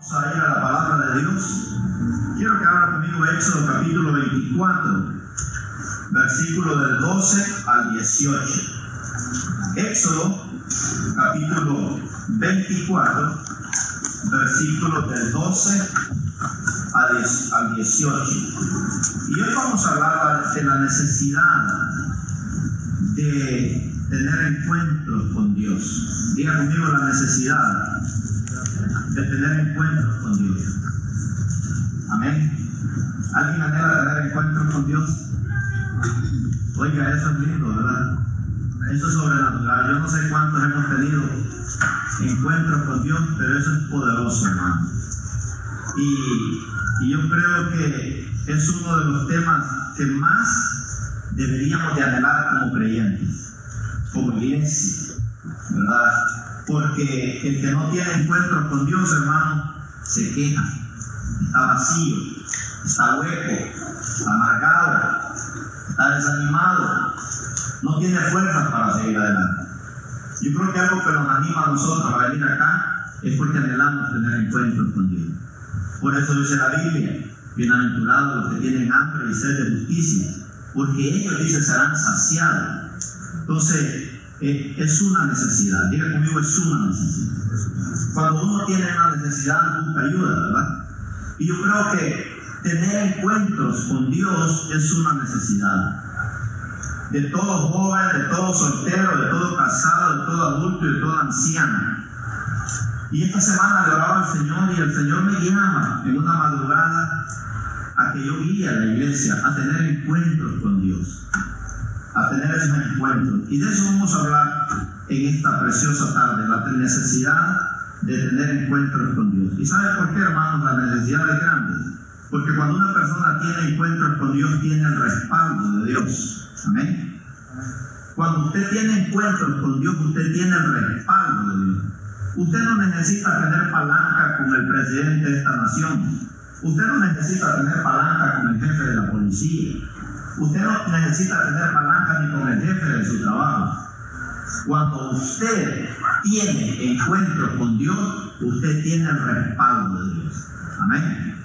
Vamos a ir a la palabra de Dios. Quiero que abra conmigo Éxodo capítulo 24, versículo del 12 al 18. Éxodo capítulo 24, versículo del 12 al 18. Y hoy vamos a hablar de la necesidad de tener encuentros con Dios. Diga conmigo la necesidad de tener encuentros con Dios. Amén. ¿Alguien anhela tener encuentros con Dios? Oiga, eso es lindo, ¿verdad? Eso es sobrenatural. Yo no sé cuántos hemos tenido encuentros con Dios, pero eso es poderoso, hermano. Y, yo creo que es uno de los temas que más deberíamos de anhelar como creyentes, como iglesia, ¿verdad? Porque el que no tiene encuentro con Dios, hermano, se queja, está vacío, está hueco, está amargado, está desanimado, no tiene fuerzas para seguir adelante. Yo creo que algo que nos anima a nosotros a venir acá es porque anhelamos tener encuentros con Dios. Por eso dice la Biblia, bienaventurados los que tienen hambre y sed de justicia, porque ellos, dice, serán saciados. Entonces, eh, es una necesidad. Diga conmigo, es una necesidad. Cuando uno tiene una necesidad, busca ayuda, ¿verdad? Y yo creo que tener encuentros con Dios es una necesidad. De todo joven, de todo soltero, de todo casado, de todo adulto y de todo anciano. Y esta semana le oraba al Señor y el Señor me llama en una madrugada a que yo guíe a la iglesia a tener encuentros con Dios a tener esos encuentros. Y de eso vamos a hablar en esta preciosa tarde, la necesidad de tener encuentros con Dios. ¿Y sabe por qué, hermanos, la necesidad es grande? Porque cuando una persona tiene encuentros con Dios, tiene el respaldo de Dios. Amén. Cuando usted tiene encuentros con Dios, usted tiene el respaldo de Dios. Usted no necesita tener palanca con el presidente de esta nación. Usted no necesita tener palanca con el jefe de la policía. Usted no necesita tener palanca ni con el jefe de su trabajo. Cuando usted tiene encuentro con Dios, usted tiene el respaldo de Dios. Amén.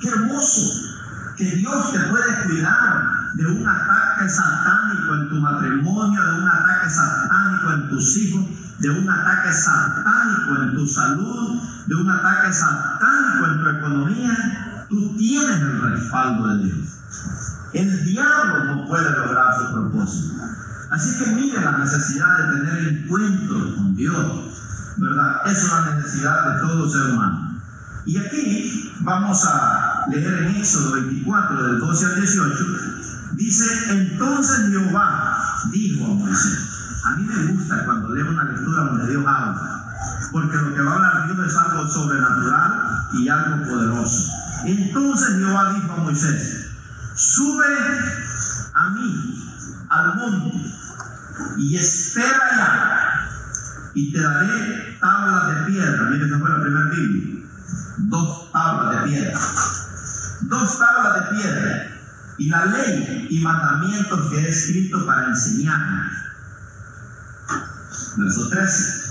Qué hermoso que Dios te puede cuidar de un ataque satánico en tu matrimonio, de un ataque satánico en tus hijos, de un ataque satánico en tu salud, de un ataque satánico en tu economía. Tú tienes el respaldo de Dios. El diablo no puede lograr su propósito. Así que mire la necesidad de tener encuentro con Dios, ¿verdad? Es una necesidad de todo ser humano. Y aquí vamos a leer en Éxodo 24, del 12 al 18, dice, entonces Jehová dijo a Moisés, a mí me gusta cuando leo una lectura donde Dios habla, porque lo que va a hablar Dios es algo sobrenatural y algo poderoso. Entonces Jehová dijo a Moisés, sube a mí, al monte, y espera allá, y te daré tablas de piedra. Mire, esa fue la primera Biblia. Dos tablas de piedra. Dos tablas de piedra. Y la ley y mandamientos que he escrito para enseñarnos. Verso 13.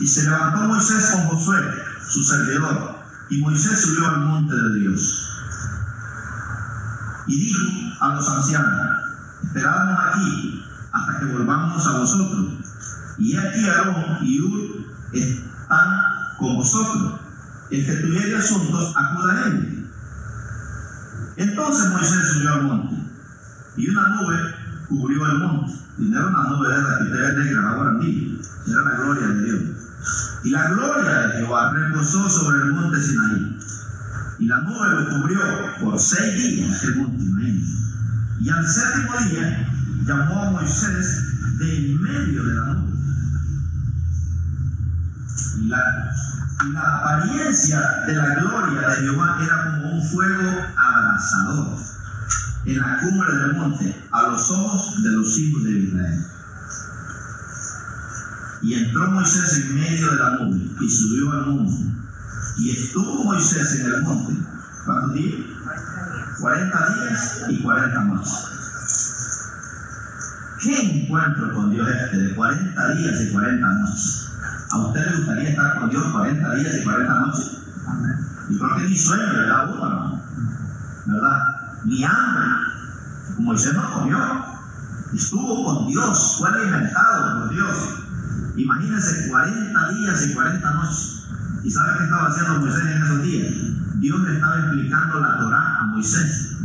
Y se levantó Moisés con Josué, su servidor, y Moisés subió al monte de Dios. Y dijo a los ancianos, esperadnos aquí hasta que volvamos a vosotros. Y aquí Aarón y Ur están con vosotros. El que tuviere asuntos, acuda a él. Entonces Moisés subió al monte, y una nube cubrió el monte. Y no era una nube de la que ustedes negra ahora mismo, era la gloria de Dios. Y la gloria de Jehová reposó sobre el monte Sinaí. Y la nube lo cubrió por seis días el monte inmenso. Y al séptimo día llamó a Moisés de en medio de la nube. Y la, y la apariencia de la gloria de Jehová era como un fuego abrasador en la cumbre del monte a los ojos de los hijos de Israel. Y entró Moisés en medio de la nube y subió al monte. Y estuvo Moisés en el monte. ¿Cuántos días? 40 días y 40 noches. ¿Qué encuentro con Dios este de 40 días y 40 noches? ¿A usted le gustaría estar con Dios 40 días y 40 noches? Y creo que ni sueño le da uno, hermano. ¿Verdad? Ni hambre. Moisés no comió. Estuvo con Dios, fue alimentado por Dios. Imagínense 40 días y 40 noches. ¿Y sabe qué estaba haciendo Moisés en esos días? Dios le estaba explicando la Torah a Moisés.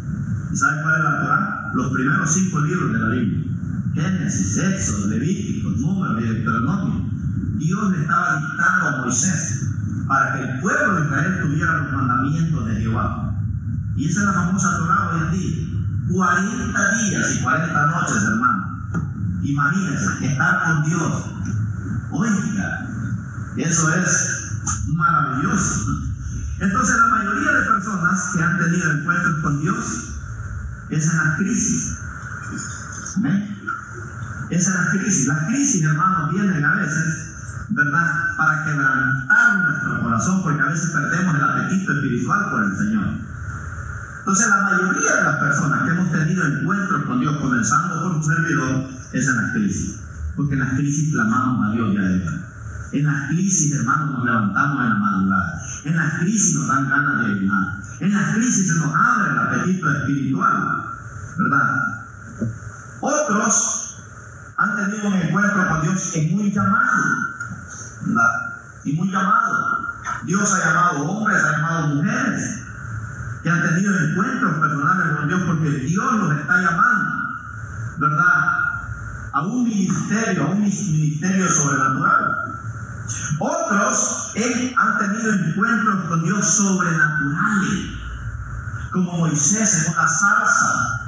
¿Y sabe cuál es la Torah? Los primeros cinco libros de la Biblia. Génesis, Éxodo, Levítico, Número y Deuteronomio. Dios le estaba dictando a Moisés para que el pueblo de Israel tuviera los mandamientos de Jehová. Y esa es la famosa Torah hoy en día. 40 días y 40 noches, hermano. Imagínense, estar con Dios. Oiga, eso es maravilloso. Entonces la mayoría de personas que han tenido encuentros con Dios es en la crisis. ¿Amén? Es en la crisis. Las crisis, hermanos, vienen a veces, ¿verdad? Para quebrantar nuestro corazón, porque a veces perdemos el apetito espiritual por el Señor. Entonces la mayoría de las personas que hemos tenido encuentros con Dios, comenzando por un servidor, es en la crisis. Porque en las crisis clamamos a Dios ya de en las crisis, hermanos, nos levantamos en la madrugada. En las crisis nos dan ganas de ayunar. En las crisis se nos abre el apetito espiritual. ¿Verdad? Otros han tenido un encuentro con Dios en muy llamado. ¿Verdad? Y muy llamado. Dios ha llamado hombres, ha llamado mujeres que han tenido encuentros personales con Dios porque Dios los está llamando. ¿Verdad? A un ministerio, a un ministerio sobrenatural. Otros han tenido encuentros con Dios sobrenaturales, como Moisés en una zarza,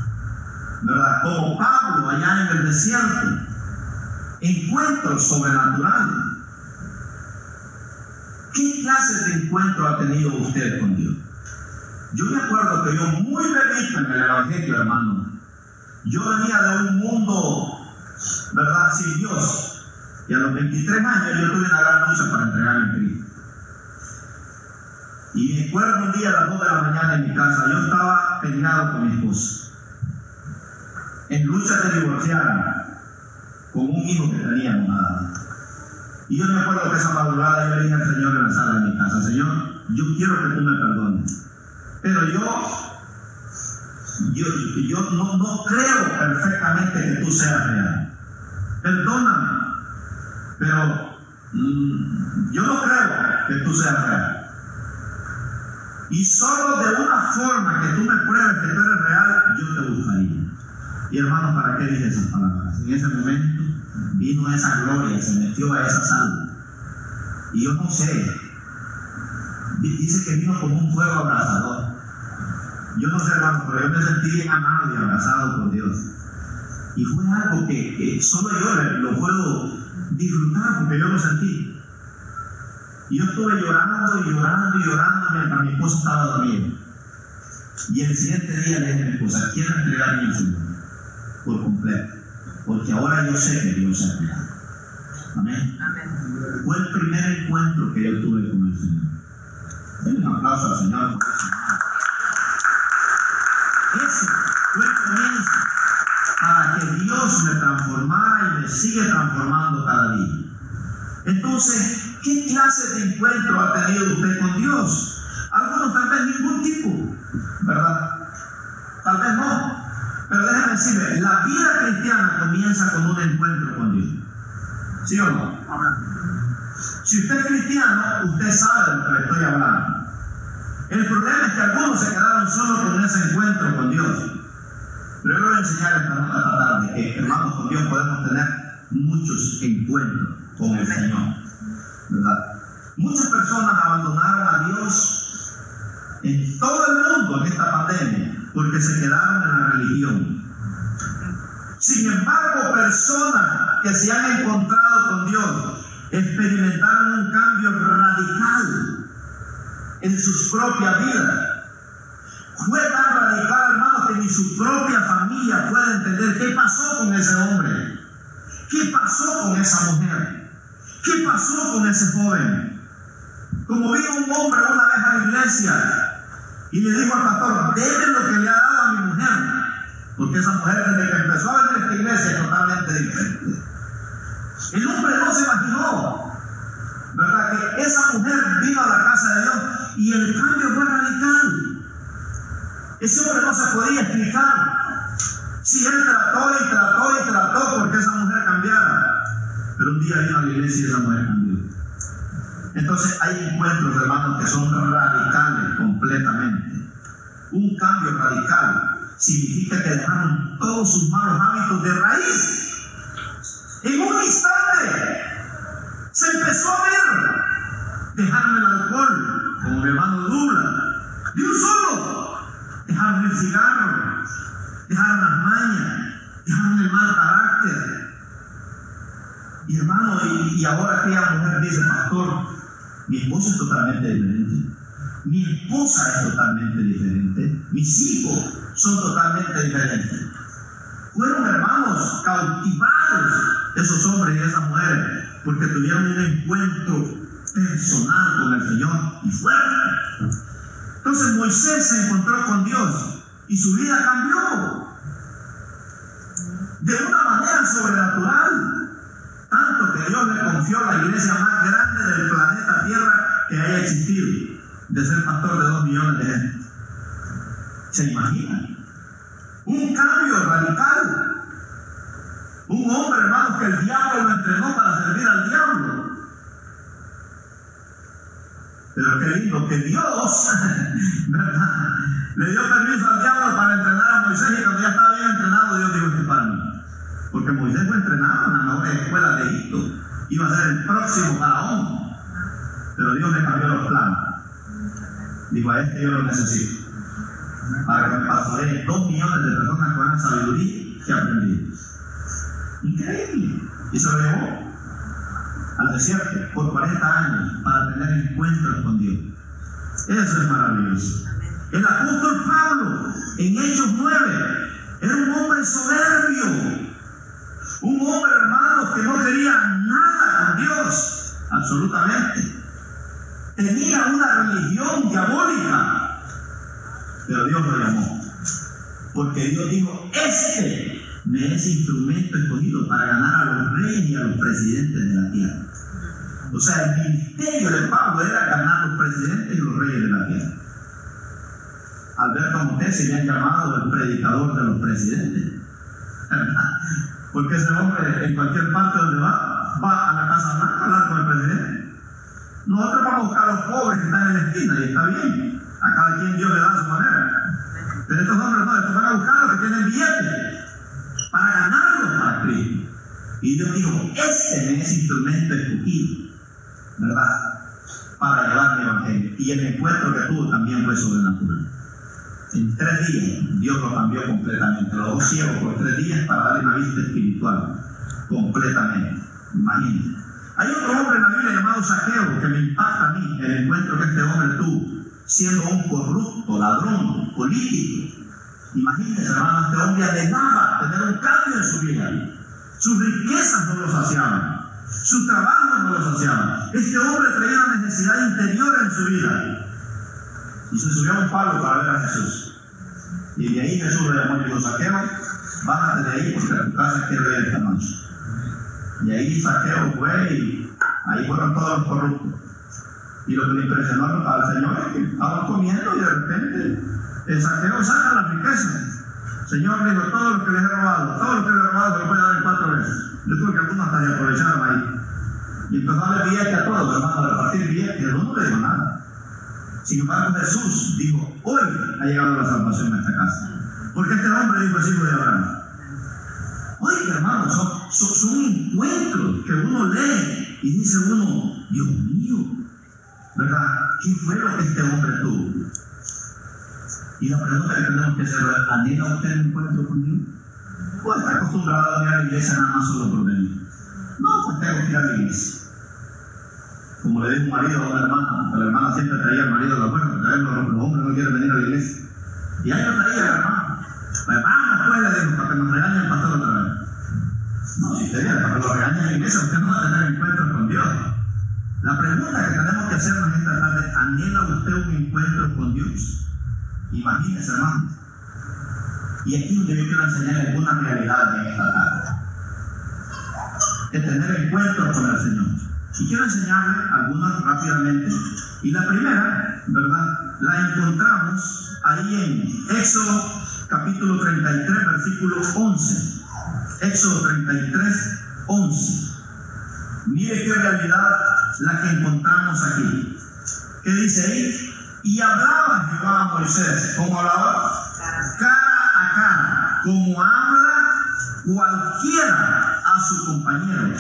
¿verdad? Como Pablo allá en el desierto. Encuentros sobrenaturales. ¿Qué clase de encuentro ha tenido usted con Dios? Yo me acuerdo que yo muy bebito en el Evangelio, hermano. Yo venía de un mundo, ¿verdad? Sin Dios. Y a los 23 años yo tuve una gran lucha para entregarme a Cristo. Y me acuerdo un día a las 2 de la mañana en mi casa, yo estaba peleado con mi esposa. En lucha de divorciarme con un hijo que teníamos nada. Y yo me acuerdo que esa madrugada yo le dije al Señor en la sala de mi casa, Señor, yo quiero que tú me perdones. Pero yo, yo, yo no, no creo perfectamente que tú seas real. Perdóname. Pero mm, yo no creo que tú seas real. Y solo de una forma que tú me pruebes que tú eres real, yo te buscaría. Y hermano, ¿para qué dije esas palabras? En ese momento vino esa gloria, se metió a esa sal. Y yo no sé. Dice que vino como un fuego abrazador. Yo no sé, hermano, pero yo me sentí amado y abrazado por Dios. Y fue algo que, solo yo lo puedo disfrutar porque yo lo sentí. Y yo estuve llorando y llorando y llorando mientras mi esposa estaba dormida. Y el siguiente día le dije a mi esposa, quiero entregarme al Señor por completo. Porque ahora yo sé que Dios es real. Amén. Fue el primer encuentro que yo tuve con el Señor. Den un aplauso al Señor por eso. Ese fue el comienzo para que Dios me transformara y me sigue transformando cada día. Entonces, ¿qué clase de encuentro ha tenido usted con Dios? Algunos tal vez ningún tipo, ¿verdad? Tal vez no. Pero déjeme decirle, la vida cristiana comienza con un encuentro con Dios. ¿Sí o no? Si usted es cristiano, usted sabe de lo que le estoy hablando. El problema es que algunos se quedaron solo con ese encuentro con Dios. Pero yo voy a enseñar esta, esta tarde que, hermanos, con Dios podemos tener muchos encuentros con el Señor. ¿Verdad? Muchas personas abandonaron a Dios en todo el mundo en esta pandemia porque se quedaron en la religión. Sin embargo, personas que se han encontrado con Dios experimentaron un cambio radical en sus propias vidas. Fue tan radical, hermano, que ni su propia familia puede entender qué pasó con ese hombre, qué pasó con esa mujer, qué pasó con ese joven. Como vino un hombre una vez a la iglesia y le dijo al pastor, déme lo que le ha dado a mi mujer, porque esa mujer desde que empezó a venir a esta iglesia es totalmente diferente. El hombre no se imaginó hasta que esa mujer vino a la casa de Dios y el cambio fue radical. Ese hombre no se podía explicar. Si él trató y trató y trató porque esa mujer cambiara. Pero un día vino a la iglesia y esa mujer cambió. Entonces hay encuentros, hermanos, que son radicales completamente. Un cambio radical significa que dejaron todos sus malos hábitos de raíz. En un instante se empezó a ver. Dejaron el alcohol, como mi hermano Dula, de un solo. Dejaron el cigarro, dejaron las mañas, dejaron el mal carácter. Y hermano, y, ahora aquella mujer dice, pastor, mi esposo es totalmente diferente. Mi esposa es totalmente diferente. Mis hijos son totalmente diferentes. Fueron hermanos cautivados esos hombres y esas mujeres porque tuvieron un encuentro personal con el Señor y fuerte. Entonces Moisés se encontró con Dios y su vida cambió de una manera sobrenatural. Tanto que Dios le confió la iglesia más grande del planeta Tierra que haya existido, de ser pastor de dos millones de gente. ¿Se imagina? Un cambio radical. Un hombre, hermano, que el diablo lo entrenó para servir al diablo. Pero qué lindo que Dios, ¿verdad? Le dio permiso al diablo para entrenar a Moisés y cuando ya estaba bien entrenado, Dios dijo, que para mí. Porque Moisés fue entrenado en la mejor escuela de Egipto. Iba a ser el próximo faraón. Pero Dios le cambió los planes. Dijo, a este yo lo necesito. Para que me pastoree dos millones de personas con la sabiduría que aprendí. Increíble. Y se lo llevó al desierto por 40 años para tener encuentros con Dios. Eso es maravilloso. El apóstol Pablo, en Hechos 9, era un hombre soberbio. Un hombre, hermano, que no quería nada con Dios. Absolutamente. Tenía una religión diabólica. Pero Dios lo llamó. Porque Dios dijo, este me es instrumento escogido para ganar a los reyes y a los presidentes de la tierra. O sea, el ministerio de Pablo era ganar a los presidentes y los reyes de la tierra. Alberto Montes se le han llamado el predicador de los presidentes. Porque ese hombre en cualquier parte donde va, va a la Casa Blanca a hablar con el presidente. Nosotros vamos a buscar a los pobres que están en la esquina y está bien. A cada quien Dios le da su manera. Pero estos hombres no, estos van a buscar a los que tienen billetes para ganarlos para Cristo. Y Dios dijo, este me es instrumento escogido, ¿verdad? Para llevar mi evangelio. Y el encuentro que tuvo también fue sobrenatural. En tres días Dios lo cambió completamente. Los dos ciegos por tres días para darle una vista espiritual. Completamente. Imagínate. Hay otro hombre en la Biblia llamado Saqueo que me impacta a mí el encuentro que este hombre tuvo, siendo un corrupto, ladrón, político. Imagínense, hermano, este hombre anhelaba tener un cambio en su vida. Sus riquezas no lo saciaban. Su trabajo no lo saciaba. Este hombre traía una necesidad interior en su vida. Y se subió a un palo para ver a Jesús. Y de ahí Jesús le llamó y dijo, Saqueo, bájate de ahí porque a tu casa quiero ir esta noche. Y ahí Saqueo fue y ahí fueron todos los corruptos. Y lo que le impresionó al Señor es que estaban comiendo y de repente el saqueo saca la riqueza. Señor dijo, todo lo que les he robado, todo lo que les he robado se lo voy a dar en cuatro veces. Yo creo que algunos hasta se aprovecharon ahí. Y empezó a darle a todos, hermano, a repartir billetes, el no le dijo nada. Sin embargo, Jesús dijo, hoy ha llegado la salvación a esta casa. Porque este hombre dijo, es hijo de Abraham. Oye, hermano, son, son, encuentros que uno lee y dice uno, Dios mío, ¿verdad? ¿Qué fue lo que este hombre tuvo? Y la pregunta que tenemos que hacer es, ¿anhela usted el encuentro con Dios? ¿O está acostumbrado a venir a la iglesia nada más solo por venir? No, pues tengo que ir a la iglesia. Como le dijo un marido a una hermana, la hermana siempre traía al marido a la puerta, porque los, los hombres no quieren venir a la iglesia. Y ahí lo traía la hermana. Pues vamos, pues le dijo, para que nos regañe el pastor otra vez. No, si usted viene para que lo regañe en la iglesia, usted no va a tener encuentros con Dios. La pregunta que tenemos que hacernos esta tarde, ¿anhela usted un encuentro con Dios? Imagínese, hermano. Y aquí es donde yo quiero enseñarle algunas realidades en esta tarde. De tener encuentros con el Señor. Y quiero enseñarle algunas rápidamente. Y la primera, ¿verdad? La encontramos ahí en Éxodo capítulo 33, versículo 11. Éxodo 33, 11. Mire qué realidad la que encontramos aquí. ¿Qué dice ahí? Y hablaba Jehová a Moisés. ¿Cómo hablaba? Cara a cara. Como habla cualquiera a su compañero.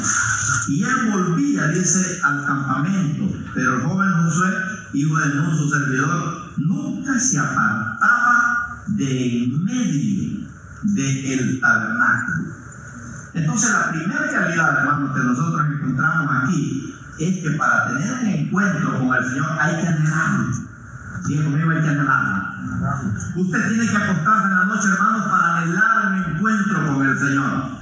Y él volvía, dice, al campamento. Pero el joven Josué, hijo de Nun, su servidor, nunca se apartaba de en medio del tabernáculo. Entonces la primera realidad, hermanos, que nosotros encontramos aquí es que para tener un encuentro con el Señor hay que anhelarlo. Diga conmigo, hay que anhelarlo. Usted tiene que acostarse en la noche, hermanos, para anhelar un encuentro con el Señor.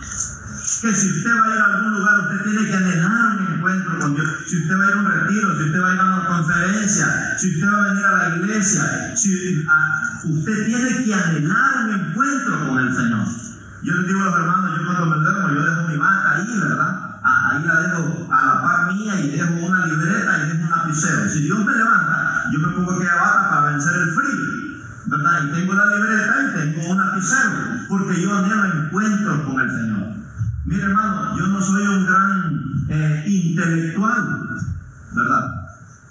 Que si usted va a ir a algún lugar, usted tiene que anhelar un encuentro con Dios. Si usted va a ir a un retiro, si usted va a ir a una conferencia, si usted va a venir a la iglesia, si, a, usted tiene que anhelar un encuentro con el Señor. Yo les digo a los hermanos, yo cuando me duermo, yo dejo mi bata ahí, ¿verdad? Ahí la dejo a la par mía y dejo una libreta y dejo un lapicero. Si Dios me levanta, yo me pongo aquella bata para vencer el frío, ¿verdad? Y tengo la libreta y tengo un lapicero, porque yo anhelo encuentro con el Señor. Mire hermano, yo no soy un gran eh, intelectual, ¿verdad?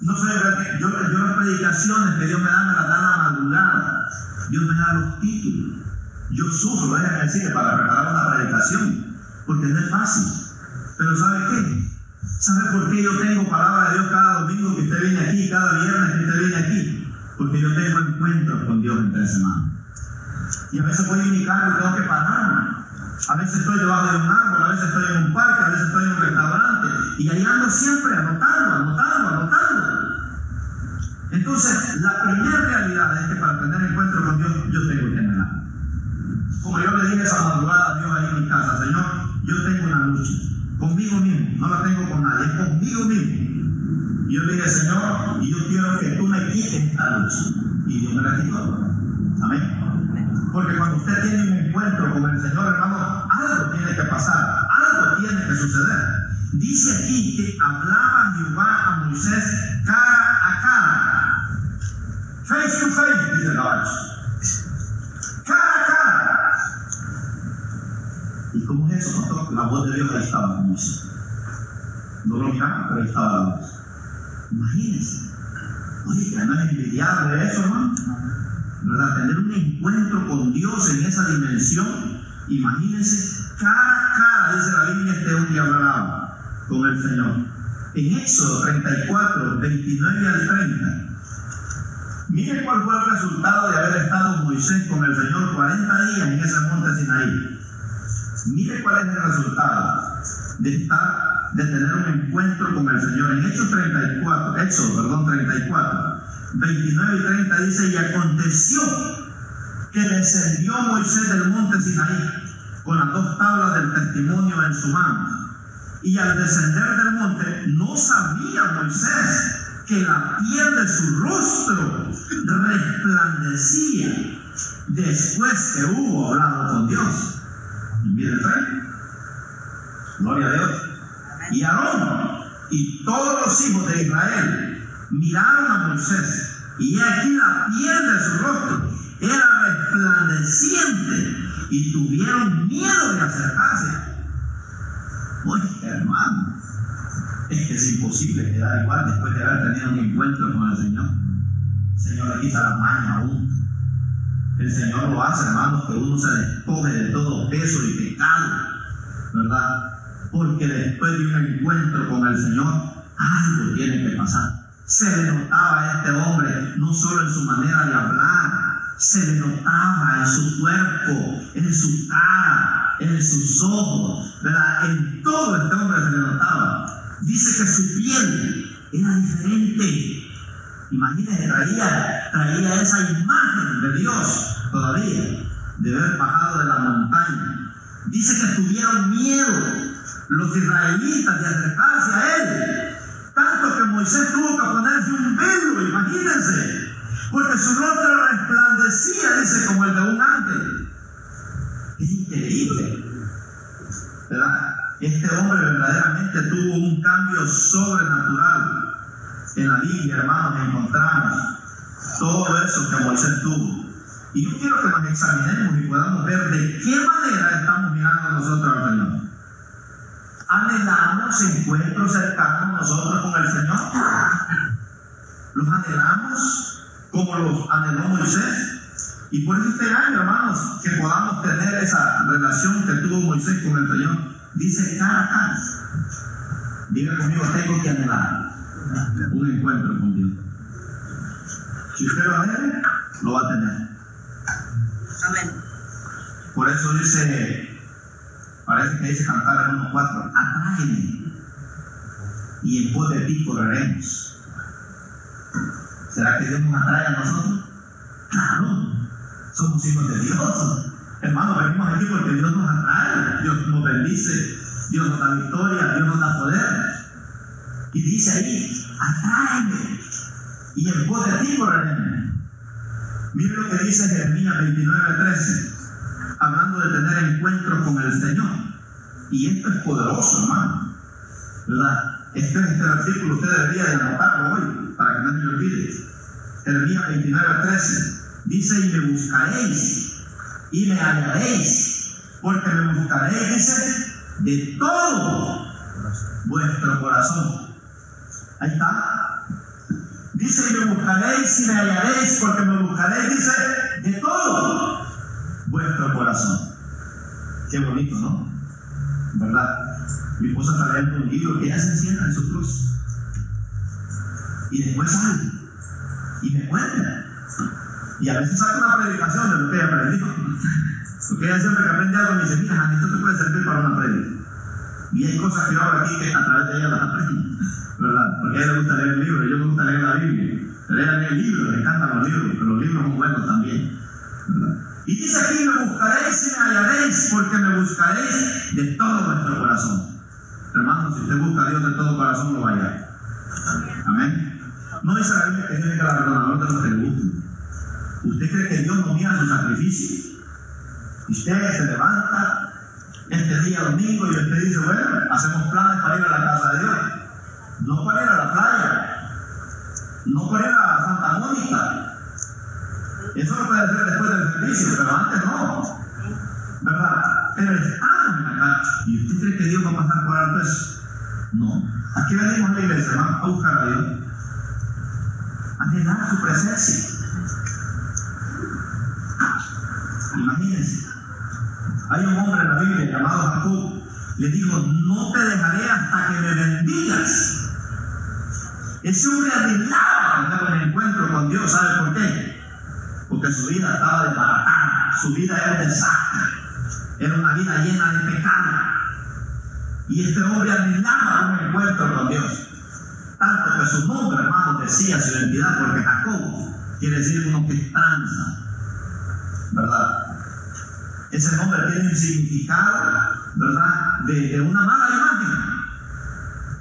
No soy yo, yo las predicaciones que Dios me da me las da la madrugada. Dios me da los títulos. Yo sufro, déjame decirle, para preparar una predicación, porque no es fácil. Pero ¿sabe qué? ¿Sabe por qué yo tengo palabra de Dios cada domingo que usted viene aquí, cada viernes que usted viene aquí? Porque yo tengo encuentros con Dios entre semanas. Y a veces voy en mi carro y tengo que pararme. A veces estoy debajo de un árbol, a veces estoy en un parque, a veces estoy en un restaurante. Y ahí ando siempre anotando, anotando, anotando. Entonces, la primera realidad es que para tener encuentro con Dios, yo tengo que anhelar. Como yo le dije esa madrugada a Dios ahí en mi casa, Señor, yo tengo una lucha conmigo mismo, no la tengo con nadie, es conmigo mismo. Y yo le dije, Señor, y yo quiero que tú me quites esta lucha. Y Dios me la quitó. Amén. Porque cuando usted tiene un encuentro con el Señor, hermano, algo tiene que pasar, algo tiene que suceder. Dice aquí que hablaba Jehová a Moisés cara a cara. Face to face, dice el caballo. Cara a cara. ¿Y cómo es eso, pastor? La voz de Dios ahí estaba con Moisés. No miraba, pero estaba. Imagínense. Oye, andan envidiados de eso, hermano. ¿Verdad? Tener un encuentro con Dios en esa dimensión. Imagínense, cara a cara, dice la Biblia, este hombre hablaba con el Señor. En Éxodo 34, 29 al 30. Mire cuál fue el resultado de haber estado Moisés con el Señor 40 días en ese monte Sinaí. Mire cuál es el resultado de estar, de tener un encuentro con el Señor. En Hechos 34, Éxodo, perdón, 34, 29 y 30 dice, y aconteció que descendió Moisés del monte Sinaí con las dos tablas del testimonio en su mano. Y al descender del monte, no sabía Moisés que la piel de su rostro resplandecía después que hubo hablado con Dios. Mire Gloria a Dios. Y Aarón y todos los hijos de Israel miraron a Moisés. Y aquí la piel de su rostro era resplandeciente y tuvieron miedo de acercarse. Oye, hermano, es que es imposible quedar igual después de haber tenido un encuentro con el Señor. El Señor le quita la maña a uno. El Señor lo hace, hermanos, que uno se despoje de todo peso y pecado, ¿verdad? Porque después de un encuentro con el Señor, algo tiene que pasar. Se le notaba a este hombre, no solo en su manera de hablar, se le notaba en su cuerpo, en su cara, en sus ojos. En todo este hombre se le notaba. Dice que su piel era diferente. Imagínense, traía, traía esa imagen de Dios todavía, de haber bajado de la montaña. Dice que tuvieron miedo los israelitas de acercarse a él. Tanto que Moisés tuvo que ponerse un velo, imagínense. Porque su rostro resplandecía, dice, como el de un ángel. Es increíble. ¿Verdad? este hombre verdaderamente tuvo un cambio sobrenatural. En la Biblia, hermanos, encontramos todo eso que Moisés tuvo. Y yo quiero que nos examinemos y podamos ver de qué manera estamos mirando nosotros al Señor. ¿Anhelamos encuentros cercanos nosotros con el Señor? ¿Los anhelamos como los anheló Moisés? Y por eso este año, hermanos, que podamos tener esa relación que tuvo Moisés con el Señor, dice cara a cara. Diga conmigo, tengo que anhelar un encuentro con Dios. Si usted lo anhela, lo va a tener. Amén. Por eso dice, parece que dice cantar en 1.4, atráeme y en pos de ti correremos. ¿Será que Dios nos atrae a nosotros? Claro, somos hijos de Dios. Hermanos, venimos aquí porque Dios nos atrae, Dios nos bendice, Dios nos da victoria, Dios nos da poder. Y dice ahí, atráeme y en pos de ti correremos. Mire lo que dice Jeremías 29:13, hablando de tener encuentros con el Señor. Y esto es poderoso, hermano. ¿Verdad? Este, este versículo usted debería de anotarlo hoy, para que no me olvide. Jeremías 29:13 dice, y me buscaréis, y me hallaréis, porque me buscaréis, dice, de todo vuestro corazón. Ahí está. Dice, y me buscaréis y me hallaréis, porque me buscaréis, dice, de todo vuestro corazón. Qué bonito, ¿no? ¿Verdad? Mi esposa está leyendo un libro que ella se encienda en su cruz. Y después sale. Y me cuenta. Y a veces saca una predicación de lo que ella aprendió. Porque ella siempre que aprende algo me dice, mira, esto te puede servir para una predica. Y hay cosas que yo hago aquí que a través de ella las aprendo. ¿verdad? Porque a ella le gusta leer libros, yo me gusta leer la Biblia. Ella lee libros, le encantan los libros, pero los libros son buenos también. ¿verdad? Y dice aquí, me buscaréis y me hallaréis, porque me buscaréis de todo vuestro corazón. Hermano, si usted busca a Dios de todo corazón, lo va a hallar. Amén. No dice la Biblia que Dios es galardonador de los que le. ¿Usted cree que Dios no mira su sacrificio? Usted se levanta este día domingo y usted dice, bueno, hacemos planes para ir a la casa de Dios. No para ir a la playa, no para ir a Santa Mónica. Eso lo puede hacer después del servicio. ¿Verdad? Pero estamos acá. ¿Y usted cree que Dios va a pasar por alto eso? No. Aquí venimos a la iglesia, vamos a buscar a Dios. A llenar su presencia. Imagínense. Hay un hombre en la Biblia llamado Jacob. Le dijo, no te dejaré hasta que me bendigas. Ese hombre anhelaba tener un encuentro con Dios. ¿Sabe por qué? Porque su vida estaba desbaratada. Su vida era desastre. Vida llena de pecado. Y este hombre anhelaba un encuentro con Dios. Tanto que su nombre, hermano, decía su identidad, porque Jacob quiere decir uno que tranza. ¿Verdad? Ese nombre tiene un significado, ¿verdad? De, de una mala imagen.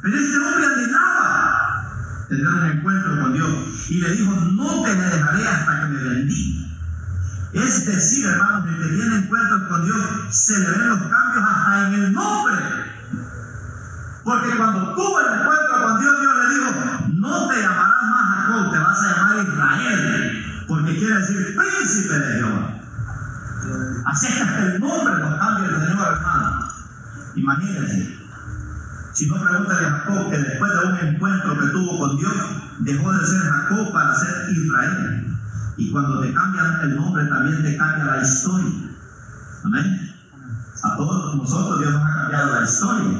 Pero este hombre anhelaba tener un encuentro con Dios. Y le dijo, no te dejaré hasta que me bendiga. Es decir, hermanos, el que tiene encuentros con Dios, se le ven los cambios hasta en el nombre. Porque cuando tuvo el encuentro con Dios, Dios le dijo, no te llamarás más Jacob, te vas a llamar Israel. Porque quiere decir príncipe de Jehová. Así es que el nombre nos cambia el Señor, hermano. Imagínense. Si no pregúntale a Jacob que después de un encuentro que tuvo con Dios, dejó de ser Jacob para ser Israel. Y cuando te cambian el nombre, también te cambia la historia. Amén. A todos nosotros Dios nos ha cambiado la historia.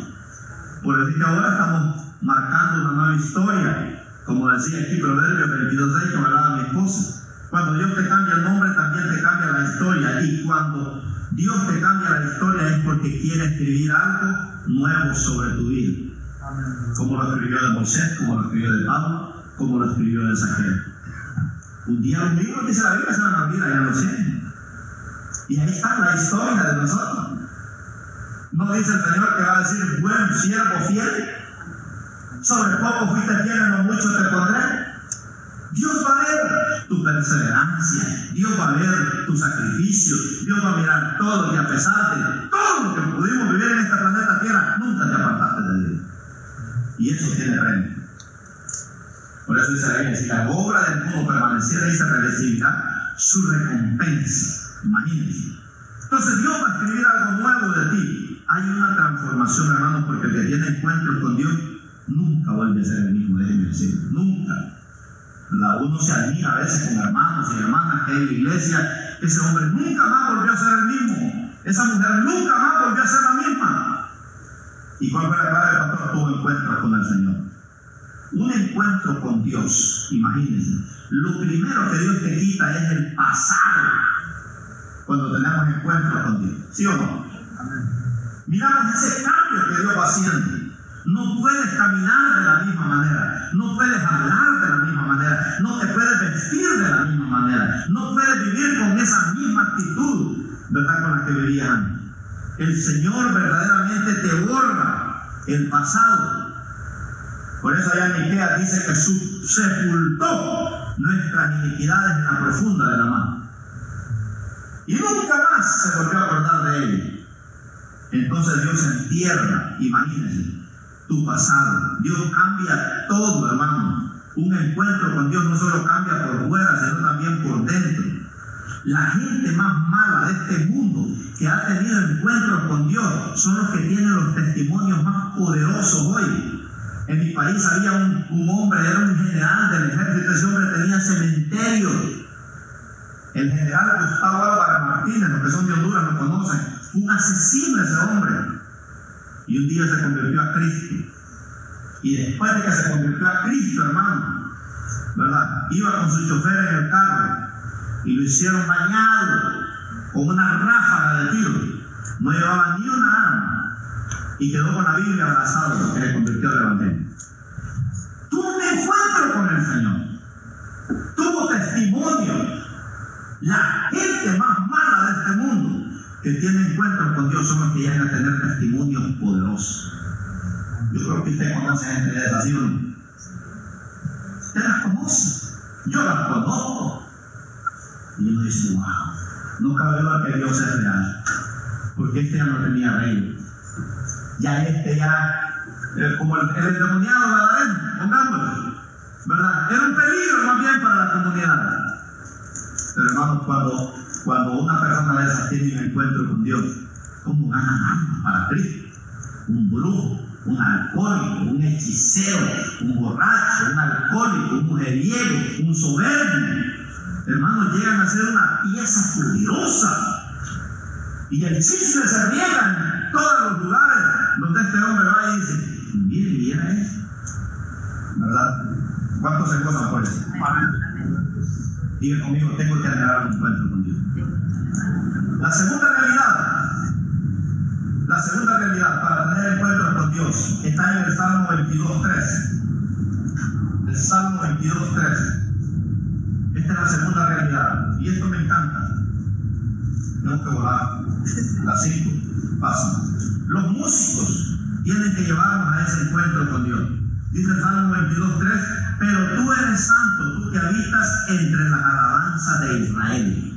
Por decir que ahora estamos marcando una nueva historia. Como decía aquí Proverbios 22.6 que hablaba mi esposa. Cuando Dios te cambia el nombre, también te cambia la historia. Y cuando Dios te cambia la historia es porque quiere escribir algo nuevo sobre tu vida. Como lo escribió de Moisés, como lo escribió de Pablo, como lo escribió de Saqueo. Un día los libros, dice la Biblia, se van a olvidar, ya lo sé. Y ahí está la historia de nosotros. No dice el Señor que va a decir, buen siervo fiel, sobre poco fuiste fiel, en lo mucho te pondré. Dios va a ver tu perseverancia, Dios va a ver tu sacrificio, Dios va a mirar todo y a pesar de todo lo que pudimos vivir en este planeta Tierra, nunca tiene premio. Por eso dice la Biblia, si la obra del mundo permaneciera y se su recompensa. Imagínense. Entonces Dios va a escribir algo nuevo de ti. Hay una transformación, hermano, porque el que tiene encuentros con Dios nunca vuelve a ser el mismo, déjenme decir, nunca. Uno se admira a veces con hermanos y hermanas que hay en la iglesia, ese hombre nunca más volvió a ser el mismo, esa mujer nunca más volvió a ser la misma. ¿Y cuál fue la clave pastor? Tuvo encuentros con el Señor. Un encuentro con Dios, imagínense. Lo primero que Dios te quita es el pasado cuando tenemos encuentros con Dios. ¿Sí o no? Miramos ese cambio que Dios va haciendo. No puedes caminar de la misma manera, no puedes hablar de la misma manera, no te puedes vestir de la misma manera, no puedes vivir con esa misma actitud, ¿verdad? Con la que vivías El Señor verdaderamente te borra el pasado. Por eso allá en Ikea dice que sepultó nuestras iniquidades en la profunda de la mano. Y nunca más se volvió a acordar de él. Entonces Dios entierra, imagínense, tu pasado. Dios cambia todo, hermano. Un encuentro con Dios no solo cambia por fuera, sino también por dentro. La gente más mala de este mundo que ha tenido encuentros con Dios son los que tienen los testimonios más poderosos hoy. En mi país había un, hombre, era un general del ejército, ese hombre tenía cementerio. El general Gustavo Álvarez Martínez, los que son de Honduras lo conocen, un asesino ese hombre y un día se convirtió a Cristo. Y después de que se convirtió a Cristo, hermano, ¿verdad? Iba con su chofer en el carro y lo hicieron bañado con una ráfaga de tiro. No llevaba ni una arma y quedó con la Biblia abrazado porque se convirtió al Evangelio. Tuvo un encuentro con el Señor. Tuvo testimonio. La gente más mala de este mundo que tienen encuentros con Dios son los que llegan a tener testimonios poderosos. Yo creo que usted conoce gente de esas, ¿sí Usted las conoce. Yo las conozco. Y uno dice, wow, no cabe duda que Dios es real. Porque este ya no tenía rey. Ya este ya, eh, como el, el endemoniado verdadero, pongámoslo. ¿Verdad? Era un peligro más bien para la comunidad. Pero hermanos, cuando cuando una persona de esas tiene un encuentro con Dios, ¿cómo ganan almas para Cristo? Un brujo, un alcohólico, un hechicero, un borracho, un alcohólico, un mujeriego, un soberbio. Hermanos, llegan a ser una pieza poderosa. Y el chisme se riega todos los lugares donde este hombre va y dice, miren, miren eso. ¿Verdad? ¿Cuántos se gozan por eso? Diga conmigo, tengo que anhelar un encuentro con Dios. La segunda realidad, la segunda realidad para tener encuentro con Dios está en el Salmo 22.13. El Salmo 22.13. Esta es la segunda realidad. Y esto me encanta. Tengo que volar. Las cinco pasan. Los músicos tienen que llevarnos a ese encuentro con Dios. Dice el Salmo 22.3 pero tú eres santo, tú que habitas entre las alabanzas de Israel.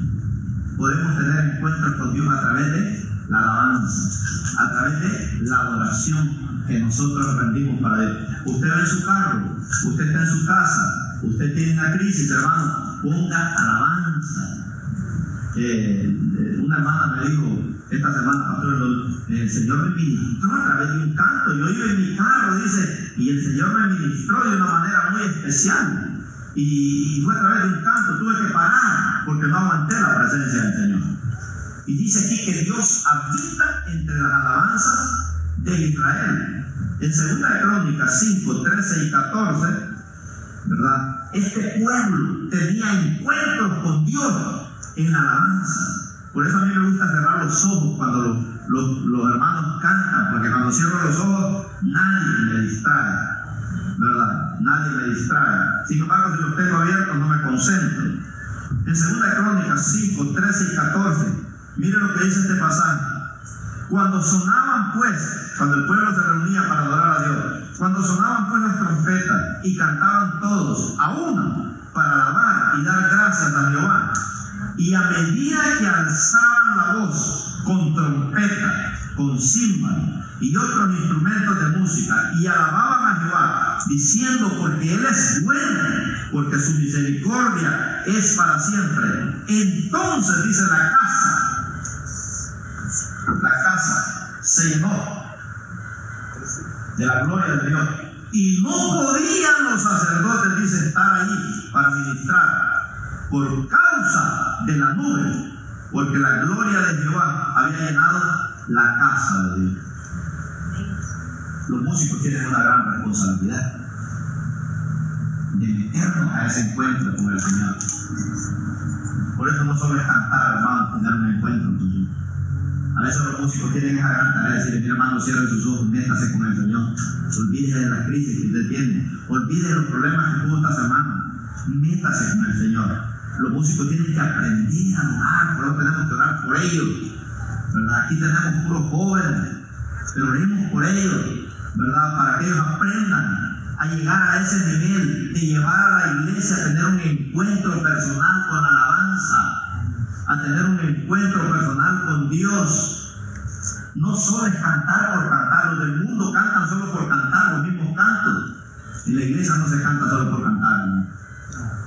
Podemos tener encuentros con Dios a través de la alabanza, a través de la adoración que nosotros rendimos para Dios. Usted va en su carro, usted está en su casa, usted tiene una crisis, hermano, ponga alabanza. Eh, una hermana me dijo esta semana, pastor, el Señor me ministró a través de un canto. Yo iba en mi carro, dice, y el Señor me ministró de una manera muy especial. Y, fue a través de un canto, tuve que parar porque no aguanté la presencia del Señor. Y dice aquí que Dios habita entre las alabanzas de Israel. En 2 de Crónicas 5, 13 y 14, ¿verdad? Este pueblo tenía encuentros con Dios en la alabanza. Por eso a mí me gusta cerrar los ojos cuando los, hermanos cantan, porque cuando cierro los ojos nadie me distrae, ¿verdad? Nadie me distrae. Sin embargo, si los tengo abiertos no me concentro. En 2 Crónicas 5, 13 y 14, miren lo que dice este pasaje. Cuando sonaban pues, cuando el pueblo se reunía para adorar a Dios, cuando sonaban pues las trompetas y cantaban todos a una para alabar y dar gracias a Jehová, y a medida que alzaban la voz con trompeta, con címbalo y otros instrumentos de música y alababan a Jehová, diciendo, porque Él es bueno, porque su misericordia es para siempre. Entonces dice la casa, la casa se llenó de la gloria de Dios. Y no podían los sacerdotes, dice, estar ahí para ministrar por causa de la nube, porque la gloria de Jehová había llenado la casa de Dios. Los músicos tienen una gran responsabilidad de meternos a ese encuentro con el Señor. Por eso no solo es cantar, hermano, tener un encuentro con Dios. A veces los músicos tienen esa gran tarea de decirle, mi hermano, cierre sus ojos, métase con el Señor. Olvídese de las crisis que usted tiene. Olvídese de los problemas que tuvo esta semana. Métase con el Señor. Los músicos tienen que aprender a orar, por eso tenemos que orar por ellos. ¿verdad? Aquí tenemos puros jóvenes, pero oremos por ellos, ¿verdad? Para que ellos aprendan a llegar a ese nivel de llevar a la iglesia a tener un encuentro personal con alabanza, a tener un encuentro personal con Dios. No solo es cantar por cantar, los del mundo cantan solo por cantar los mismos cantos. En la iglesia no se canta solo por cantar.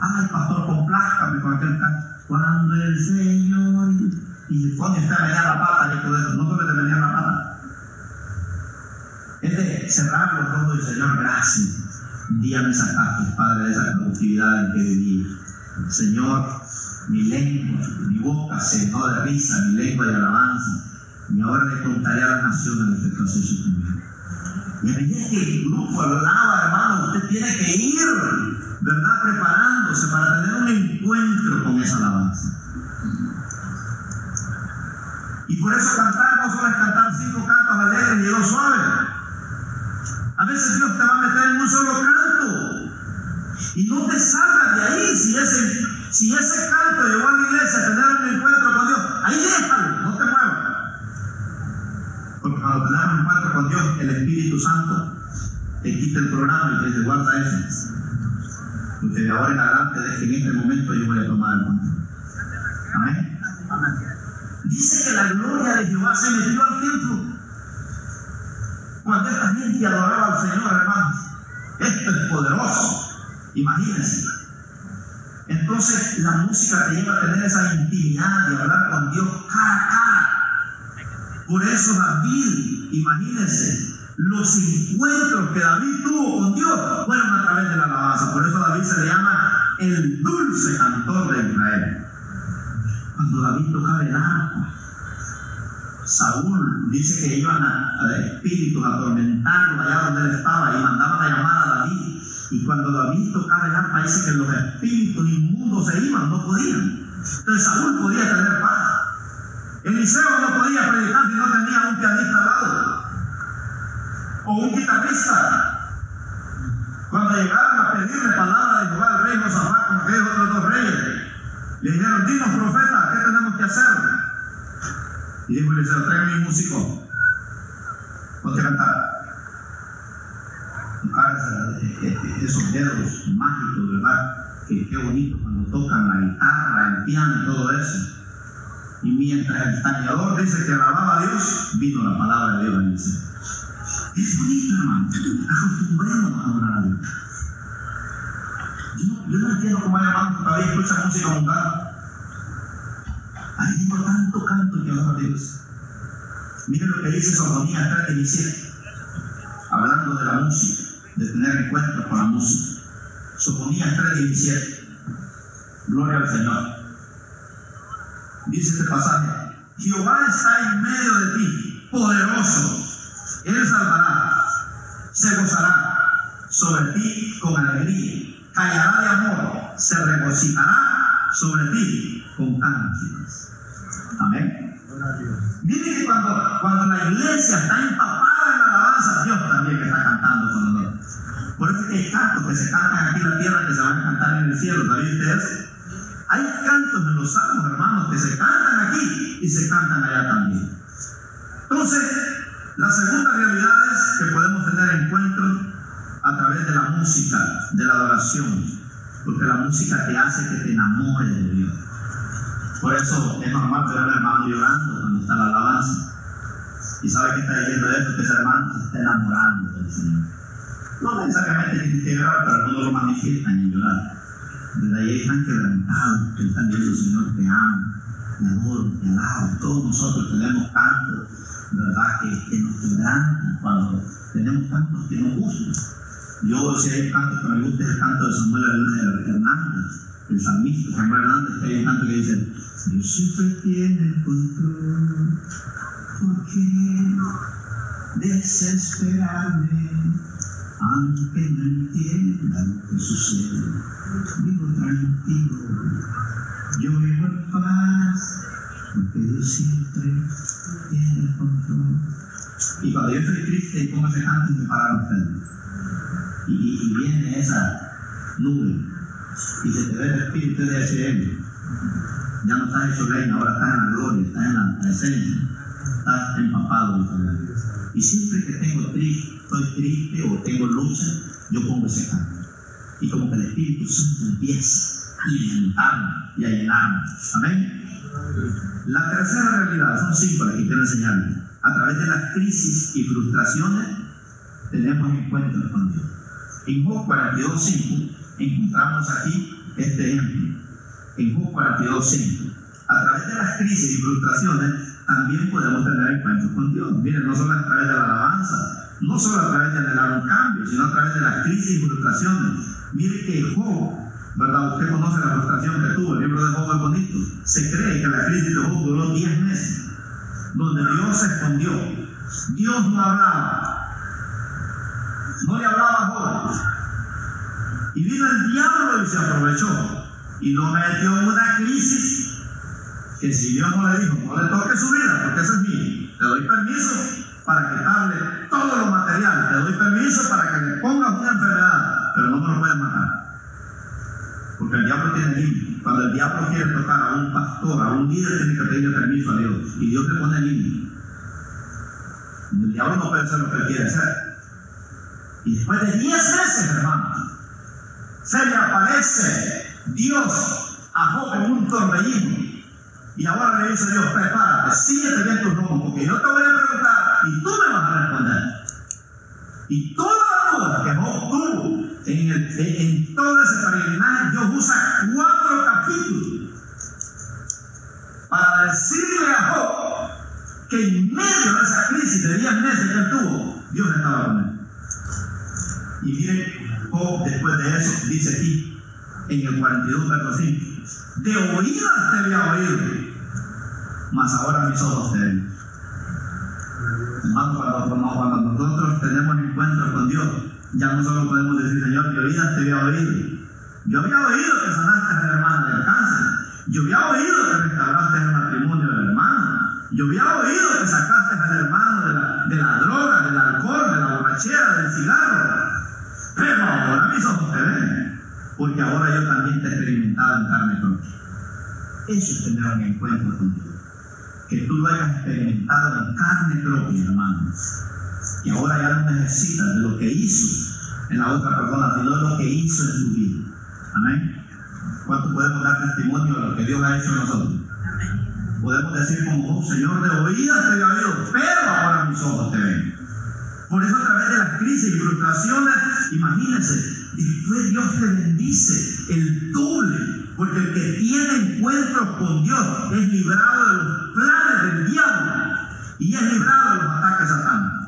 Ay, pastor, complázcame con aquel canto. Cuando el Señor. Y cuando está venía la pata, y todo eso. No solo te venía la pata. Es de cerrar los ojos del Señor, gracias. Un día me sacaste, Padre, de esa cautividad en que vivía. Señor, mi lengua, mi boca se llenó de risa, mi lengua de alabanza. Y ahora le contaré a las naciones lo que tú has hecho. Y a medida que el grupo hablaba, hermano, usted tiene que ir, ¿verdad? Preparándose para tener un encuentro con esa alabanza. Y por eso cantar no solo es cantar cinco cantos alegres y dos suaves. A veces Dios te va a meter en un solo canto. Y no te salgas de ahí si ese, si ese canto llevó a la iglesia a tener un encuentro con Dios. Ahí déjalo, no te muevas. Porque cuando tenemos un encuentro con Dios, el Espíritu Santo te quita el programa y te dice, guarda eso. Porque de ahora en adelante, desde en este momento yo voy a tomar el control. Amén. Amén. Dice que la gloria de Jehová se metió al templo. Cuando esta gente adoraba al Señor, hermanos, esto es poderoso. Imagínense. Entonces la música te lleva a tener esa intimidad de hablar con Dios cara a cara. Por eso David, imagínense, los encuentros que David tuvo con Dios fueron a través de la alabanza. Por eso David se le llama el dulce cantor de Israel. Cuando David tocaba el arpa, Saúl dice que iban a, a espíritus a atormentarlo allá donde él estaba y mandaban a llamar a David. Y cuando David tocaba el arpa, dice que los espíritus inmundos se iban, no podían. Entonces Saúl podía tener paz. Eliseo no podía predicar si no tenía un pianista al lado o un guitarrista. Cuando llegaron a pedirle palabra de Jehová al rey Josafat con aquellos otros dos reyes, le dijeron, dinos profeta, ¿qué tenemos que hacer? Y dijo Eliseo, tráigame un músico. Ponte a cantar. Tocar esos dedos mágicos, ¿verdad? Que qué bonito cuando tocan la guitarra, el piano y todo eso. Y mientras el tañador dice que alababa a Dios, vino la palabra de Dios a Eliseo. Es bonito, hermano. Acostumbrémonos a adorar a Dios. Yo yo no entiendo cómo hay hermanos que todavía escuchan música mundana. Hay tanto canto que adora a Dios. Miren lo que dice Sofonía 3 17, hablando de la música, de tener encuentros con la música. Sofonías 3 17. Gloria al Señor. Dice este pasaje: Jehová está en medio de ti, poderoso. Él salvará, se gozará sobre ti con alegría, callará de amor, se regocijará sobre ti con cánticos. Amén. Miren cuando, cuando la iglesia está empapada en la alabanza, Dios también está cantando con nosotros. Por eso hay cantos que se cantan aquí en la tierra que se van a cantar en el cielo, ¿sabía usted eso? Hay cantos en los salmos, hermanos, que se cantan aquí y se cantan allá también. Entonces, la segunda realidad es que podemos tener encuentros a través de la música, de la adoración, porque la música te hace que te enamores de Dios. Por eso es normal ver al hermano llorando cuando está la alabanza. ¿Y sabe qué está diciendo esto? Que ese hermano se está enamorando del Señor. No necesariamente tienen que llorar, pero algunos lo manifiestan en llorar. Desde ahí están quebrantados, que están diciendo, Señor, te amo, te adoro, te alabo. Todos nosotros tenemos cantos, ¿verdad?, que, que nos quebrantan cuando tenemos cantos que nos gustan. Yo, si hay cantos que me gustan, es el canto de Samuel Hernández, el salmista Samuel Hernández, que hay un canto que dice, Dios siempre tiene el control, ¿por qué desesperarme? Aunque no entienda lo que sucede, vivo tranquilo, yo vivo en paz, porque Dios siempre tiene el control. Y cuando yo estoy triste y pongo ese canto, me para enfermo. Y, viene esa nube y se te ve el espíritu de ese Ya no estás hecho reina, ahora estás en la gloria, estás en la presencia, estás empapado Y siempre que tengo triste, estoy triste o tengo lucha, yo pongo ese canto. Y como que el Espíritu Santo empieza a alimentarme y a llenarme. Amén. La tercera realidad, son cinco las que quiero enseñarles. A través de las crisis y frustraciones tenemos encuentros con Dios. En Job 42.5 encontramos aquí este ejemplo. En Job 42.5. A través de las crisis y frustraciones también podemos tener encuentros con Dios. Miren, no solo a través de la alabanza, no solo a través de anhelar un cambio, sino a través de las crisis y frustraciones. Mire que Job, ¿verdad? Usted conoce la frustración que tuvo, el libro de Job es bonito. Se cree que la crisis de Job duró 10 meses, donde Dios se escondió. Dios no hablaba. No le hablaba a Job. Y vino el diablo y se aprovechó y lo metió en una crisis que si Dios no le dijo, no le toque su vida, porque esa es mía, te doy permiso para quitarle todo lo material, te doy permiso para que le pongas una enfermedad, pero no me lo puedes matar. Porque el diablo tiene límite. Cuando el diablo quiere tocar a un pastor, a un líder, tiene que pedirle permiso a Dios. Y Dios le pone límite. El diablo no puede hacer lo que él quiere hacer. Y después de 10 meses, hermano, se le aparece Dios a Job en un torbellino. Y ahora le dice Dios, prepárate, síguete bien tus nombres, porque yo te voy a preguntar y tú me vas a responder. Y toda la duda que Job tuvo en, el, en, todo ese peregrinaje, Dios usa cuatro capítulos para decirle a Job que en medio de esa de 10 meses que él tuvo, Dios estaba con él. Y miren, Job después de eso dice aquí, en el 42, verso 5, de oídas te había oído, mas ahora mis ojos te ven. Hermano, cuando, cuando, nosotros tenemos encuentros con Dios, ya no solo podemos decir, Señor, de oídas te había oído. Yo había oído que sanaste a la hermana del cáncer. Yo había oído que restauraste el matrimonio del hermano. Yo había oído que sacaste al hermano de la, droga, del alcohol, de la borrachera, del cigarro. Pero ahora mis ojos te ven, porque ahora yo también te he experimentado en carne propia. Eso es tener un encuentro con Dios. Que tú lo hayas experimentado en carne propia, hermano. Y ahora ya no necesitas de lo que hizo en la otra persona, sino de lo que hizo en su vida. Amén. ¿Cuánto podemos dar testimonio de lo que Dios ha hecho en nosotros? Podemos decir como, oh, Señor, de oídas te había oído, pero ahora mis ojos te ven. Por eso a través de las crisis y frustraciones, imagínense, después Dios te bendice el doble, porque el que tiene encuentros con Dios es librado de los planes del diablo y es librado de los ataques satánicos.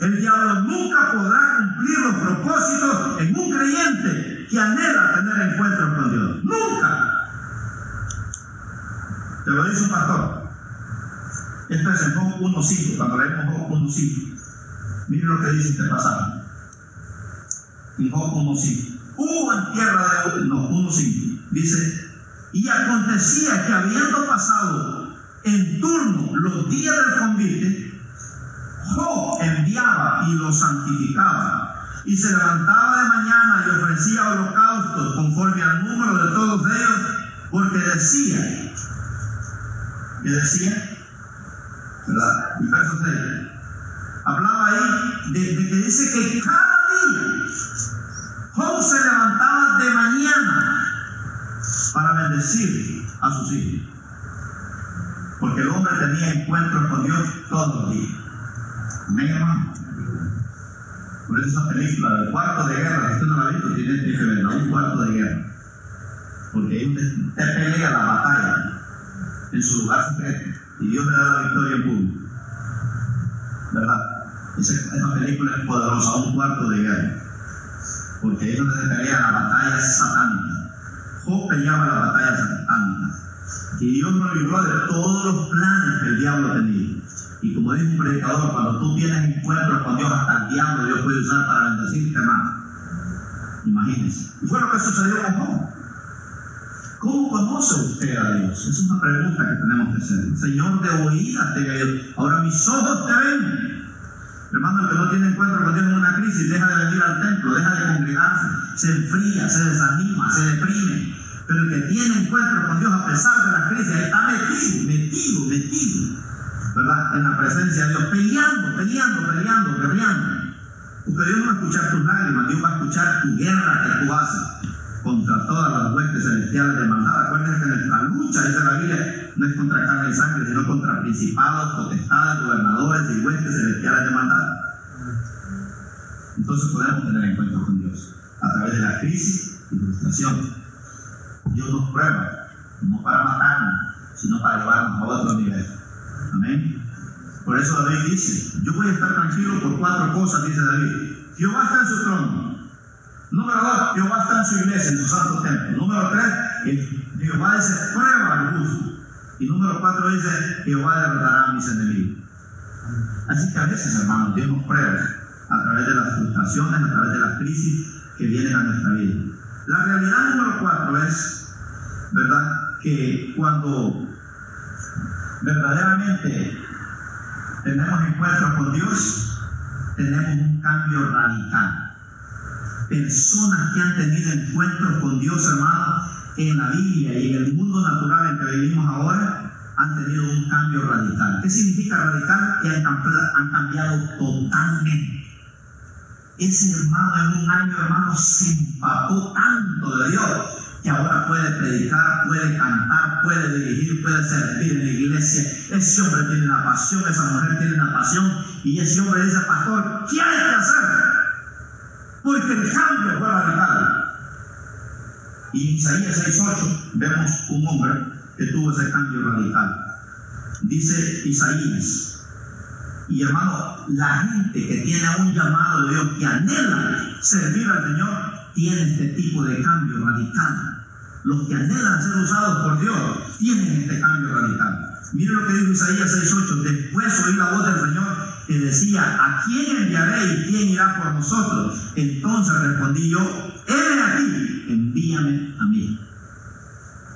El diablo nunca podrá cumplir los propósitos en un creyente que anhela tener encuentros con Dios. Nunca. Te lo dice un pastor. Esto es en Job 1.5, cuando leemos Job 1.5. Miren lo que dice este pasaje. En Job 1.5. Hubo en tierra de no, 1.5. Dice, y acontecía que habiendo pasado en turno los días del convite, Job enviaba y los santificaba. Y se levantaba de mañana y ofrecía holocaustos conforme al número de todos ellos, porque decía, que decía, ¿verdad? El verso 6 hablaba ahí de, que dice que cada día Job se levantaba de mañana para bendecir a sus hijos. Porque el hombre tenía encuentros con Dios todos los días. Amén, hermano. Por eso esa película del cuarto de guerra, si usted no la ha visto, tiene, que verla, un cuarto de guerra. Porque ahí usted te pelea la batalla en su lugar secreto y Dios le da la victoria en público. ¿Verdad? Esa, esa película es poderosa, un cuarto de guerra. Porque ahí es donde se pelea la batalla satánica. Job peleaba la batalla satánica. Y Dios nos libró de todos los planes que el diablo tenía. Y como dice un predicador, cuando tú tienes encuentros con Dios, hasta el diablo Dios puede usar para bendecirte más. Imagínense. Y fue lo que sucedió con Job. ¿Cómo conoce usted a Dios? Esa es una pregunta que tenemos que hacer. Señor, de oídas te Dios. Ahora mis ojos te ven. Hermano, el que no tiene encuentro con Dios en una crisis, deja de venir al templo, deja de congregarse, se enfría, se desanima, se deprime. Pero el que tiene encuentro con Dios a pesar de la crisis, está metido, metido, metido, ¿verdad? En la presencia de Dios, peleando, peleando, peleando, peleando. Porque Dios no va a escuchar tus lágrimas, Dios va a escuchar tu guerra que tú haces contra todas las huestes celestiales de maldad. Acuérdense que nuestra lucha, dice la Biblia, no es contra carne y sangre, sino contra principados, potestades, gobernadores y huestes celestiales de maldad. Entonces podemos tener encuentro con Dios a través de la crisis y frustración. Dios nos prueba, no para matarnos, sino para llevarnos a otro nivel. Amén. Por eso David dice, yo voy a estar tranquilo por cuatro cosas, dice David. Jehová está en su trono. Número dos, Jehová está en su iglesia, en su santo templo. Número tres, Jehová dice, prueba al justo. Y número cuatro dice, Jehová derrotará a mis enemigos. Así que a veces, hermanos, Dios nos prueba a través de las frustraciones, a través de las crisis que vienen a nuestra vida. La realidad número cuatro es, ¿verdad? Que cuando verdaderamente tenemos encuentros con Dios, tenemos un cambio radical. Personas que han tenido encuentros con Dios, hermano, en la Biblia y en el mundo natural en que vivimos ahora, han tenido un cambio radical. ¿Qué significa radical? Que han, han cambiado totalmente. Ese hermano en un año, hermano, se empapó tanto de Dios que ahora puede predicar, puede cantar, puede dirigir, puede servir en la iglesia. Ese hombre tiene una pasión, esa mujer tiene una pasión y ese hombre dice, pastor, ¿qué hay que hacer? Porque el cambio fue radical. Y en Isaías 6.8 vemos un hombre que tuvo ese cambio radical. Dice Isaías, y hermano, la gente que tiene un llamado de Dios, que anhela servir al Señor, tiene este tipo de cambio radical. Los que anhelan ser usados por Dios tienen este cambio radical. Mire lo que dijo Isaías 6:8. Después oí la voz del Señor que decía, ¿a quién enviaré y quién irá por nosotros? Entonces respondí yo, heme aquí, envíame a mí.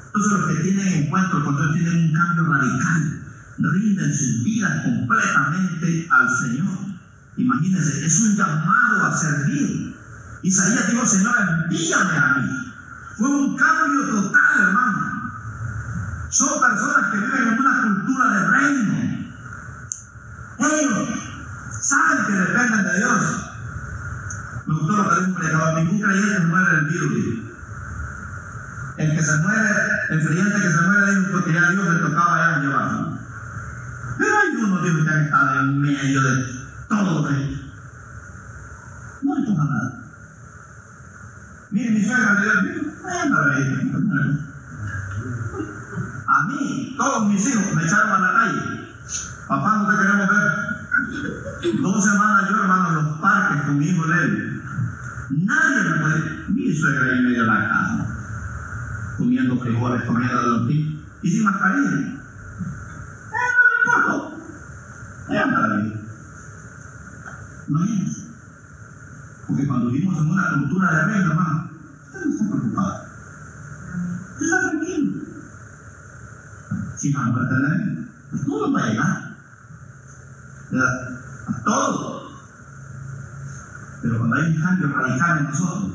Entonces los que tienen encuentro con Dios tienen un cambio radical rinden sus vidas completamente al Señor. Imagínense, es un llamado a servir. Isaías dijo, Señor, envíame a mí. Fue un cambio total, hermano. Son personas que viven en una cultura de reino. Ellos saben que dependen de Dios. Me gustó lo que dijo predicador, ningún creyente muere del virus. El que se muere, el creyente que se muere dijo porque ya Dios le tocaba ya llevarlo. Pero hay unos Dios que estado en medio de todo lo que no le toma nada. Mire, mi suegra me dio, a mí, todos mis hijos me echaron a la calle. Papá, no te queremos ver. Dos semanas yo, hermano, en los parques con mi hijo Levi. Nadie me puede. Mi suegra ahí medio de la casa, comiendo frijoles, comiendo de los y sin mascarilla. Eh, no me importa. Ella anda la vida. Imagínense. Porque cuando vivimos en una cultura de reino, hermano, usted no está preocupado. Usted está tranquilo. Si van a pertenecer, pues todo va a llegar. ¿Verdad? A todo. Pero cuando hay un cambio radical en nosotros,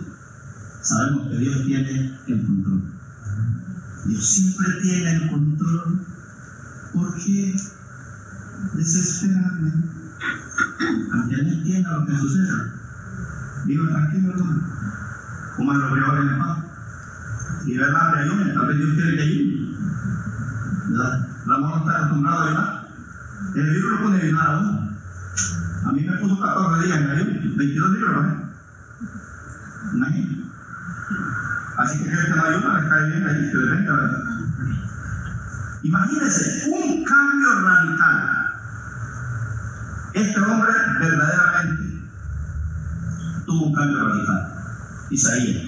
sabemos que Dios tiene el control. Dios siempre tiene el control. ¿Por qué desesperarme? Aunque no entienda lo que suceda. Viva tranquilo, hermano. Como lo peor en el paz. Y verdad, que ayude, tal vez Dios quiere que ayude. ¿Verdad? El amor no está acostumbrado a ayudar. El libro lo pone a ayudar a uno. A mí me puso 14 días en ayuno, 22 libros, ¿no? Imagínate. Así que aquel que no ayuda le cae bien ahí, que le venga, ¿verdad? Imagínense, un cambio radical. Este hombre verdaderamente tuvo un cambio radical. Isaías.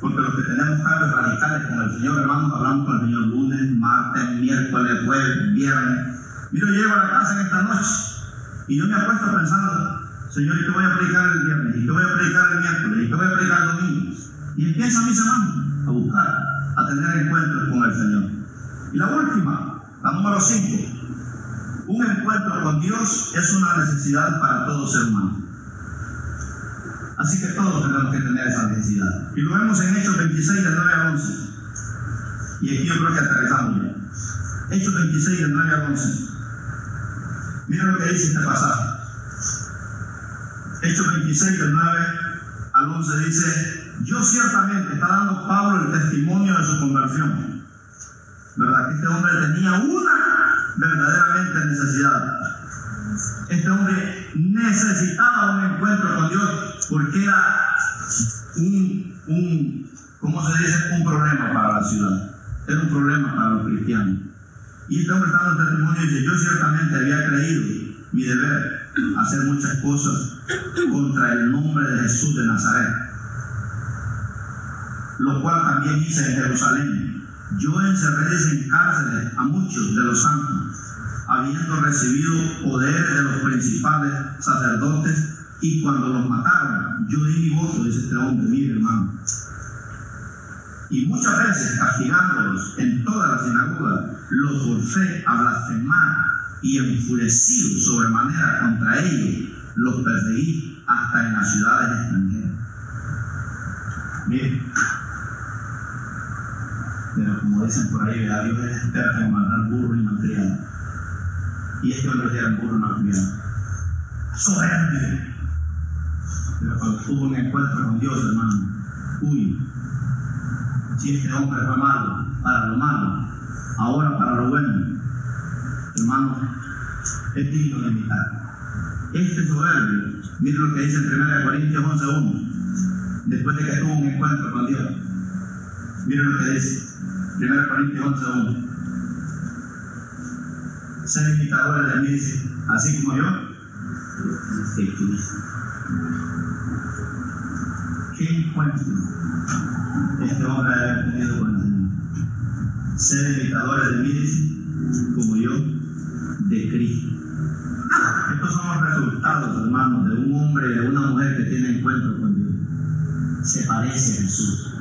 Porque los que tenemos cambios radicales con el Señor, hermanos, hablamos con el Señor lunes, martes, miércoles, jueves, viernes. Yo llego a la casa en esta noche y yo me apuesto pensando, Señor, ¿y qué voy a predicar el viernes? ¿Y qué voy a predicar el miércoles? ¿Y qué voy a predicar el domingo? Y empieza mi semana a buscar, a tener encuentros con el Señor. Y la última, la número 5. Un encuentro con Dios es una necesidad para todo ser humano. Así que todos tenemos que tener esa necesidad. Y lo vemos en Hechos 26, del 9 al 11. Y aquí yo creo que aterrizamos ya. Hechos 26, del 9 al 11. Mira lo que dice este pasaje. Hechos 26, del 9 al 11 dice, yo ciertamente, está dando Pablo el testimonio de su conversión. ¿Verdad? Que este hombre tenía una verdaderamente necesidad. Este hombre necesitaba un encuentro con Dios porque era un, un, ¿cómo se dice? Un problema para la ciudad. Era un problema para los cristianos. Y este hombre está dando testimonio y dice, yo ciertamente había creído mi deber hacer muchas cosas contra el nombre de Jesús de Nazaret, lo cual también hice en Jerusalén. Yo encerré en cárceles a muchos de los santos, habiendo recibido poder de los principales sacerdotes, y cuando los mataron, yo di mi voto, dice este hombre, mire hermano. Y muchas veces castigándolos en toda la sinagoga, los forcé a blasfemar y enfurecido sobremanera contra ellos, los perseguí hasta en las ciudades extranjeras. Mire, pero como dicen por ahí, ¿verdad? Dios es experto en matar burro y malcriado. Y este hombre era un burro malcriado. Soberbio. Pero cuando tuvo un encuentro con Dios, hermano, uy, si este hombre fue malo para lo malo, ahora para lo bueno, hermano, es digno de imitar. Este soberbio, mire lo que dice en 1 Corintios 11.1, después de que tuvo un encuentro con Dios. Mire lo que dice, 1 Corintios 11.1. Ser imitadores de mí, así como yo, de. ¿Qué encuentro este hombre había tenido con el Señor? Ser imitadores de mí, como yo, de Cristo. Estos son los resultados, hermanos, de un hombre de una mujer que tiene encuentro con Dios. Se parece a Jesús.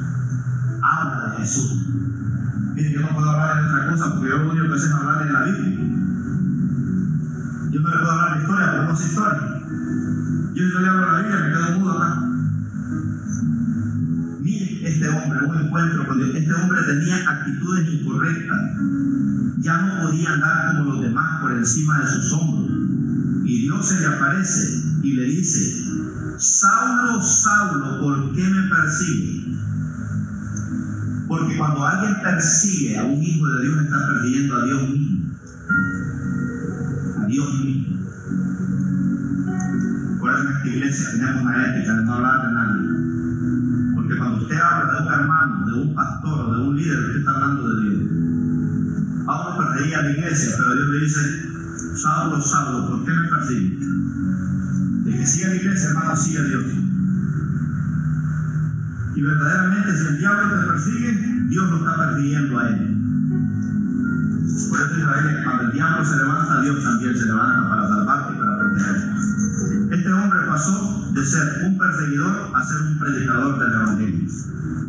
Habla de Jesús. Miren, yo no puedo hablar de otra cosa porque yo lo único que sé es hablar de la Biblia. Yo no le puedo hablar de historia porque no sé historia. Yo no le hablo de la Biblia, me quedo mudo acá. Este hombre, un encuentro con. Este hombre tenía actitudes incorrectas. Ya no podía andar como los demás por encima de sus hombros. Y Dios se le aparece y le dice, Saulo, Saulo, ¿por qué me persigues? Porque cuando alguien persigue a un hijo de Dios, está persiguiendo a Dios mismo. A Dios mismo. Por eso en esta iglesia tenemos una ética de no hablar de nadie. Porque cuando usted habla de un hermano, de un pastor de un líder, usted está hablando de Dios. Pablo perseguía a la iglesia, pero Dios le dice, Saulo, Saulo, ¿por qué me persigues? El que sigue a la iglesia, hermano, sigue a Dios. Y verdaderamente, si el diablo te persigue, Dios lo está persiguiendo a él. Por eso Israel, cuando el diablo se levanta, Dios también se levanta para salvarte y para protegerte. Este hombre pasó de ser un perseguidor a ser un predicador del Evangelio.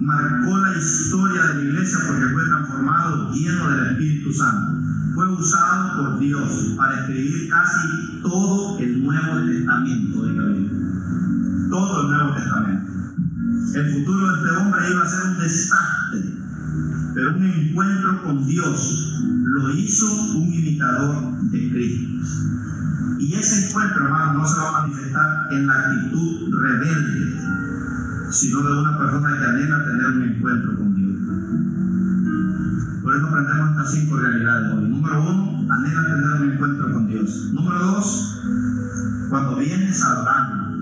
Marcó la historia de la iglesia porque fue transformado lleno del Espíritu Santo. Fue usado por Dios para escribir casi todo el Nuevo Testamento, diga bien. Todo el Nuevo Testamento. El futuro de este hombre iba a ser un desastre, pero un encuentro con Dios lo hizo un imitador de Cristo. Y ese encuentro, hermano, no se va a manifestar en la actitud rebelde, sino de una persona que anhela tener un encuentro con Dios. Por eso aprendemos estas cinco realidades hoy. Número uno, anhela tener un encuentro con Dios. Número dos, cuando vienes drama.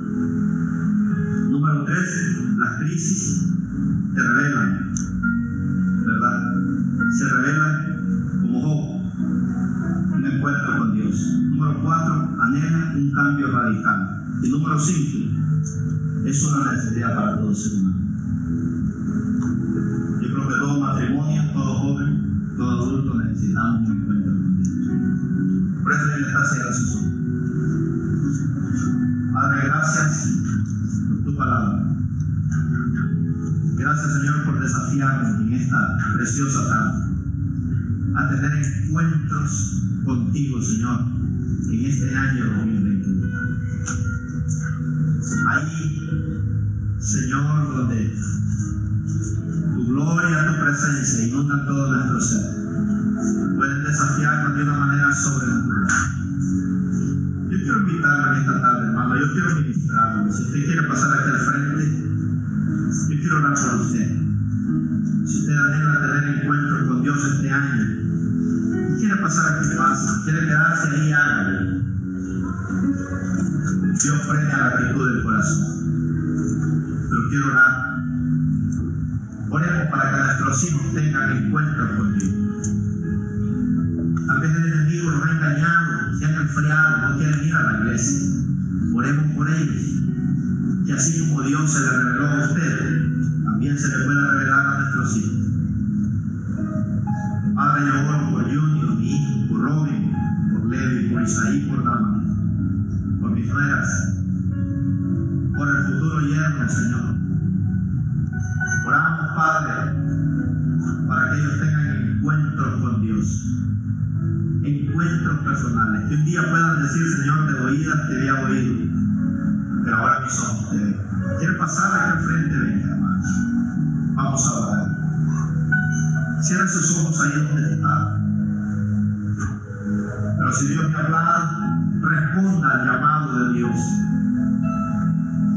Número tres, las crisis te revelan, ¿verdad? Se revelan como Job, un encuentro con Dios. Número cuatro, anhela un cambio radical. Y número cinco, es una necesidad para todo ser humano. Yo creo que todo matrimonio, todo joven, todo adulto necesitamos un encuentro con Dios. Por eso haciendo sus ojos. Padre, gracias por tu palabra. Gracias, Señor, por desafiarme en esta preciosa tarde a tener encuentros contigo, Señor, en este año 2021. Ahí, Señor, donde tu gloria, tu presencia inunda todo nuestro ser, de oídas te había oído, pero ahora mis ojos te ven. ¿Quiere pasar aquí al frente? Venga, hermano. Vamos a orar. Cierra sus ojos ahí donde está. Pero si Dios te habla, responda al llamado de Dios.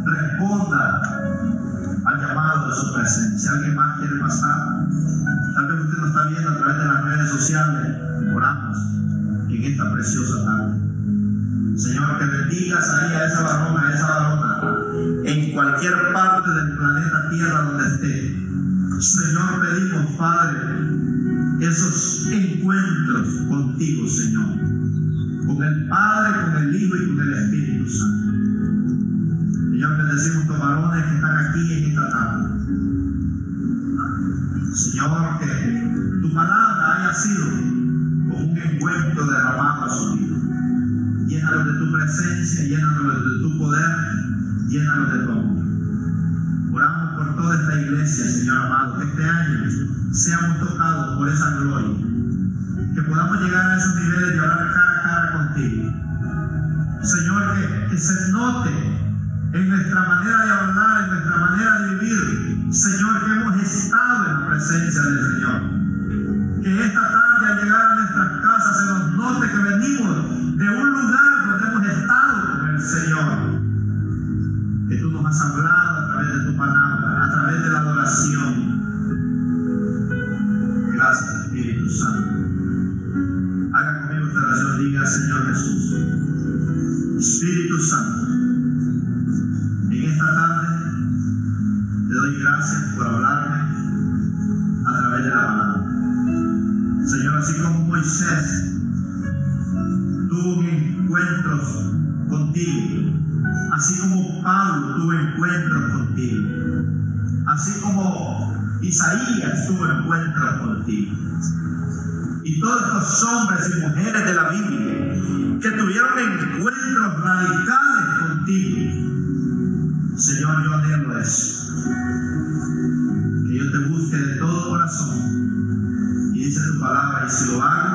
Responda al llamado de su presencia. Alguien más quiere pasar, tal vez usted nos está viendo a través de las redes sociales. Oramos en esta preciosa tarde. Señor, que bendigas ahí a esa varona, a esa varona, en cualquier parte del planeta Tierra donde esté. Señor, pedimos, Padre, esos encuentros contigo, Señor, con el Padre, con el Hijo y con el Espíritu Santo. Señor, bendecimos a los varones que están aquí en esta tarde. Señor, que tu palabra haya sido como un encuentro derramado a su vida. Llénalos de tu presencia, llénalos de tu poder, llénalos de tu amor. Oramos por toda esta iglesia, Señor amado, que este año seamos tocados por esa gloria. Que podamos llegar a esos niveles de hablar cara a cara contigo. Señor, que, que se note en nuestra manera de hablar, en nuestra manera de vivir, Señor, que hemos estado en la presencia del Señor. Que esta tuvo encuentros contigo, así como Pablo tuvo encuentros contigo, así como Isaías tuvo encuentros contigo. Y todos estos hombres y mujeres de la Biblia que tuvieron encuentros radicales contigo. Señor, yo anhelo eso. Que yo te busque de todo corazón. Y dice tu palabra, y si lo hago,